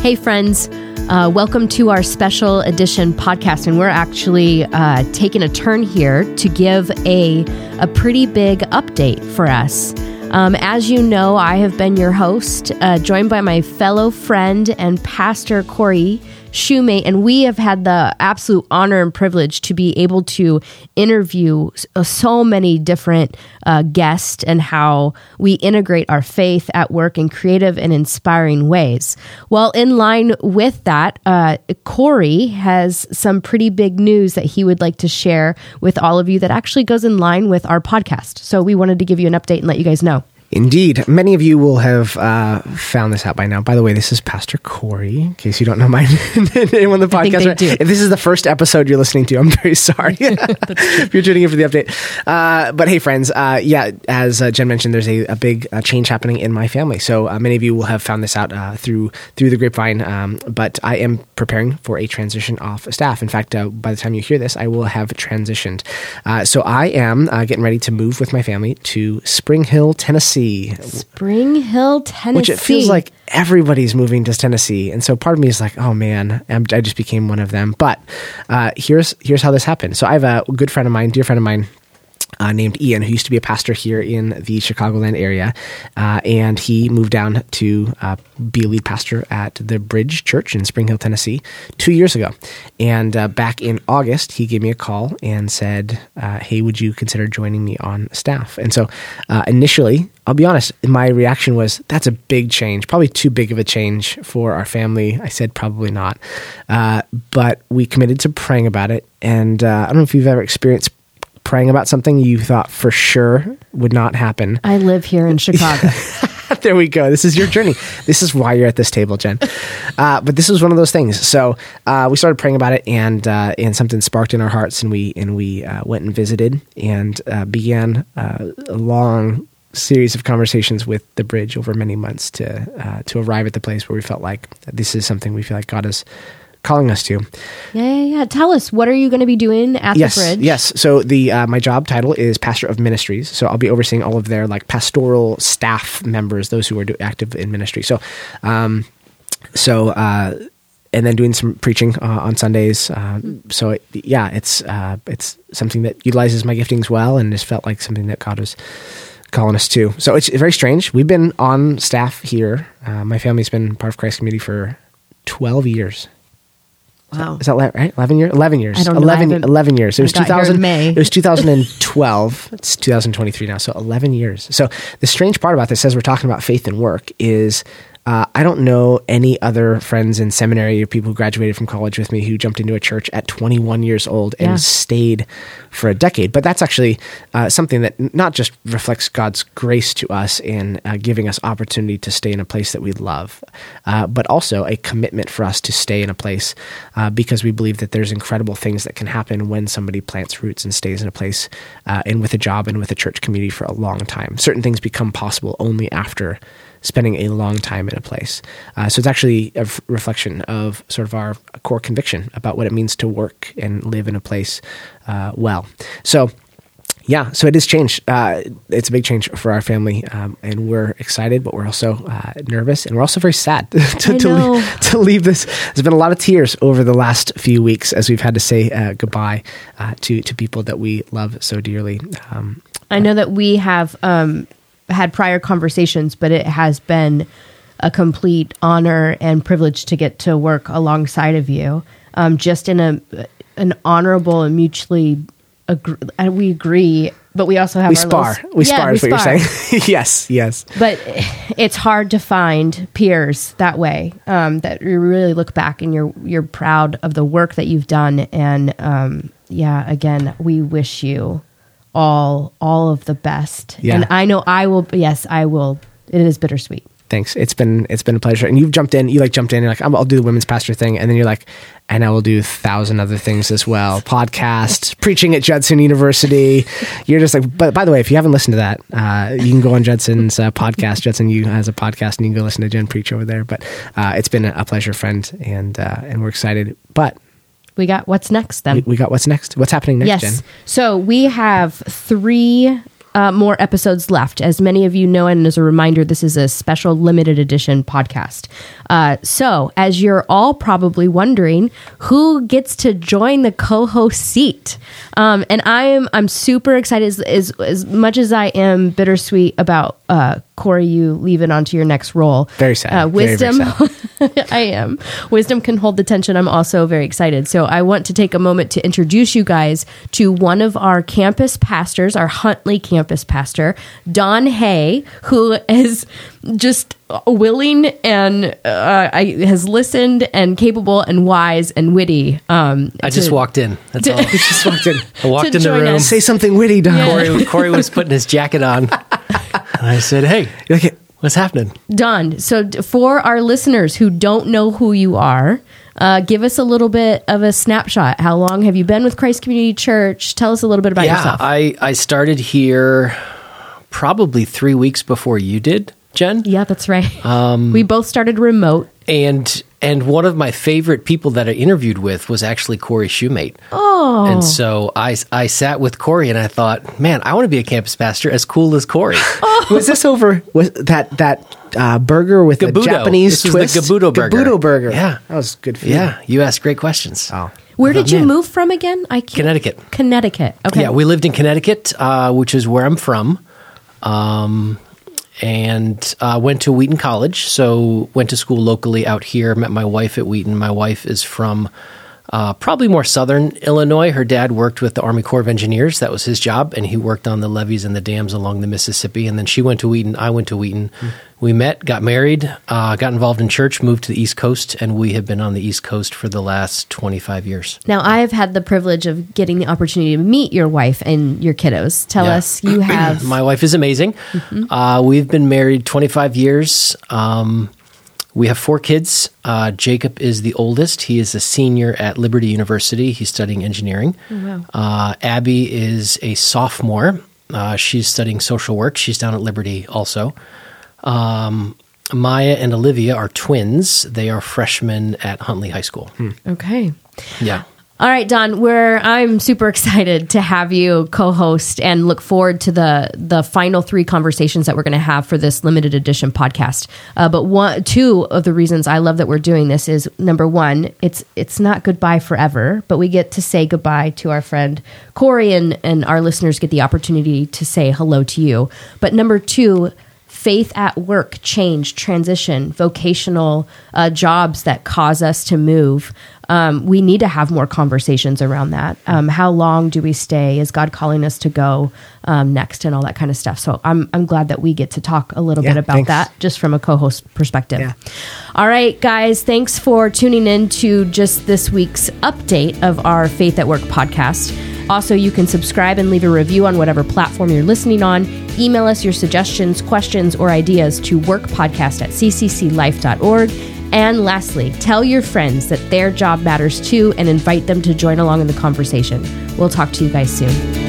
Hey, friends. Uh, welcome to our special edition podcast. And we're actually uh, taking a turn here to give a, a pretty big update for us. Um, as you know, I have been your host, uh, joined by my fellow friend and pastor, Cory Shumate, and we have had the absolute honor and privilege to be able to interview uh, so many different uh, guests and how we integrate our faith at work in creative and inspiring ways. Well, in line with that, uh, Cory has some pretty big news that he would like to share with all of you that actually goes in line with our podcast. So we wanted to give you an update and let you guys know. Indeed. Many of you will have uh, found this out by now. By the way, this is Pastor Cory, in case you don't know my name on the podcast. If this is the first episode you're listening to, I'm very sorry if you're tuning in for the update. Uh, but hey, friends, uh, yeah, as uh, Jen mentioned, there's a, a big uh, change happening in my family. So uh, many of you will have found this out through through the grapevine. Um, but I am preparing for a transition off staff. In fact, by the time you hear this, I will have transitioned. so I am getting ready to move with my family to Spring Hill, Tennessee. Tennessee. Spring Hill, Tennessee. Which it feels like everybody's moving to Tennessee, and so part of me is like, oh man, I just became one of them. But uh, here's here's how this happened. So I have a good friend of mine, dear friend of mine, uh, named Ian, who used to be a pastor here in the Chicagoland area. Uh, and he moved down to uh, be a lead pastor at the Bridge Church in Spring Hill, Tennessee, two years ago. And uh, back in August, he gave me a call and said, uh, Hey, would you consider joining me on staff? And so uh, initially, I'll be honest, my reaction was, That's a big change, probably too big of a change for our family. I said, Probably not. but we committed to praying about it. And I don't know if you've ever experienced praying about something you thought for sure would not happen. I live here in Chicago. there we go. This is your journey. this is why you're at this table, Jen. Uh, but this was one of those things. So uh, we started praying about it, and uh, and something sparked in our hearts, and we and we uh, went and visited and uh, began uh, a long series of conversations with the bridge over many months to to arrive at the place where we felt like this is something we feel like God has calling us to. Yeah, yeah, yeah. Tell us, what are you going to be doing at yes, the bridge? Yes. So the uh, my job title is pastor of ministries. So I'll be overseeing all of their like pastoral staff members, those who are active in ministry. So, um, so. Uh, and then doing some preaching uh, on Sundays. Uh, so it, yeah, it's uh, it's something that utilizes my giftings well, and just felt like something that God was calling us to. So it's very strange. We've been on staff here. Uh, my family's been part of Christ Community for twelve years. Wow. Is that right? 11 years? 11 years. I don't 11, 11 years. It was 2000 May. It was 2012. it's 2023 now. So 11 years. So the strange part about this as we're talking about faith and work is uh, I don't know any other friends in seminary or people who graduated from college with me who jumped into a church at 21 years old and yeah. stayed for a decade. But that's actually uh, something that not just reflects God's grace to us in uh, giving us opportunity to stay in a place that we love, uh, but also a commitment for us to stay in a place uh, because we believe that there's incredible things that can happen when somebody plants roots and stays in a place uh, and with a job and with a church community for a long time. Certain things become possible only after spending a long time in a place. Uh, so it's actually a f- reflection of sort of our core conviction about what it means to work and live in a place uh, well. So yeah, so it has changed. Uh, it's a big change for our family, um, and we're excited, but we're also uh, nervous, and we're also very sad to, to, leave, to, leave, this. There's been a lot of tears over the last few weeks as we've had to say uh, goodbye uh, to to people that we love so dearly. Um, I know that we have um, had prior conversations, but it has been a complete honor and privilege to get to work alongside of you. Um, just in a an honorable and mutually agree, uh, we agree, but we also have we spar. Little, we yeah, spar is what spar. you're saying. yes, yes. But it's hard to find peers that way um, that you really look back and you're you're proud of the work that you've done. And um, yeah, again, we wish you all all of the best. Yeah. And I know I will yes, I will. It is bittersweet. Thanks. It's been it's been a pleasure. And you've jumped in. You like jumped in. You're like, I'll do the women's pastor thing, and then you're like, and I will do a thousand other things as well. Podcast, preaching at Judson University. You're just like. But by the way, if you haven't listened to that, uh, you can go on Judson's uh, podcast. Judson U has a podcast, and you can go listen to Jen preach over there. But uh, it's been a pleasure, friend, and uh, and we're excited. But we got what's next then. We, we got what's next. What's happening next, yes. Jen? So we have three uh, more episodes left. As many of you know, and as a reminder, this is a special limited edition podcast. Uh, so, as you're all probably wondering, who gets to join the co-host seat? Um, and I am I'm super excited as, as, as much as I am bittersweet about uh, Cory you leave leaving onto your next role. Very sad. Uh, Very, very wisdom. sad. I am. Wisdom can hold the tension. I'm also very excited. So I want to take a moment to introduce you guys to one of our campus pastors, our Huntley campus pastor, Don Hay, who is just willing and uh, I, has listened and capable and wise and witty. Um, I just walked in. That's all. Just walked in. I walked in the room. us. Say something witty, Don. Cory, Cory was putting his jacket on. And I said, Hey, You're like, what's happening? Don, so for our listeners who don't know who you are, uh, give us a little bit of a snapshot. How long have you been with Christ Community Church? Tell us a little bit about yeah, yourself. I, I started here probably three weeks before you did, Jen. yeah, that's right. Um, we both started remote. And and one of my favorite people that I interviewed with was actually Cory Shumate. Oh, And so I, I sat with Cory and I thought, man, I want to be a campus pastor as cool as Corey. was this over? Was that that uh, burger with the Gabudo. Japanese This was the twist? Gabudo burger. Gabudo burger. Yeah. that was good. Food. yeah, you asked great questions. Oh. where did you move from again? I can't. Connecticut. Connecticut. Okay. Yeah, we lived in Connecticut, uh, which is where I'm from, um, and uh, went to Wheaton College. So went to school locally out here. Met my wife at Wheaton. My wife is from uh, probably more southern Illinois. Her dad worked with the Army Corps of Engineers. That was his job, and he worked on the levees and the dams along the Mississippi. And then she went to Wheaton. I went to Wheaton. We met, got married, uh, got involved in church, moved to the East Coast, and we have been on the East Coast for the last 25 years. Now, I have had the privilege of getting the opportunity to meet your wife and your kiddos. Tell Yeah. us, you have. My wife is amazing. Uh, we've been married 25 years. Um, we have four kids. Uh, Jacob is the oldest. He is a senior at Liberty University. He's studying engineering. wow. Uh, Abby is a sophomore. Uh, she's studying social work. She's down at Liberty also. Um, Maya and Olivia are twins. They are freshmen at Huntley High School. okay. Yeah. All right, Don, we're I'm super excited to have you co-host and look forward to the the final three conversations that we're going to have for this limited edition podcast. Uh, but one, two of the reasons I love that we're doing this is number one, it's it's not goodbye forever, but we get to say goodbye to our friend Cory, and and our listeners get the opportunity to say hello to you. But number two, faith at work, change, transition, vocational uh, jobs that cause us to move. Um, we need to have more conversations around that. Um, how long do we stay? Is God calling us to go um, next, and all that kind of stuff? So I'm I'm glad that we get to talk a little Yeah, bit about thanks. that, just from a co-host perspective. Yeah. All right, guys, thanks for tuning in to just this week's update of our Faith at Work podcast. Also, you can subscribe and leave a review on whatever platform you're listening on. Email us your suggestions, questions, or ideas to workpodcast at ccclife.org. And lastly, tell your friends that their job matters too and invite them to join along in the conversation. We'll talk to you guys soon.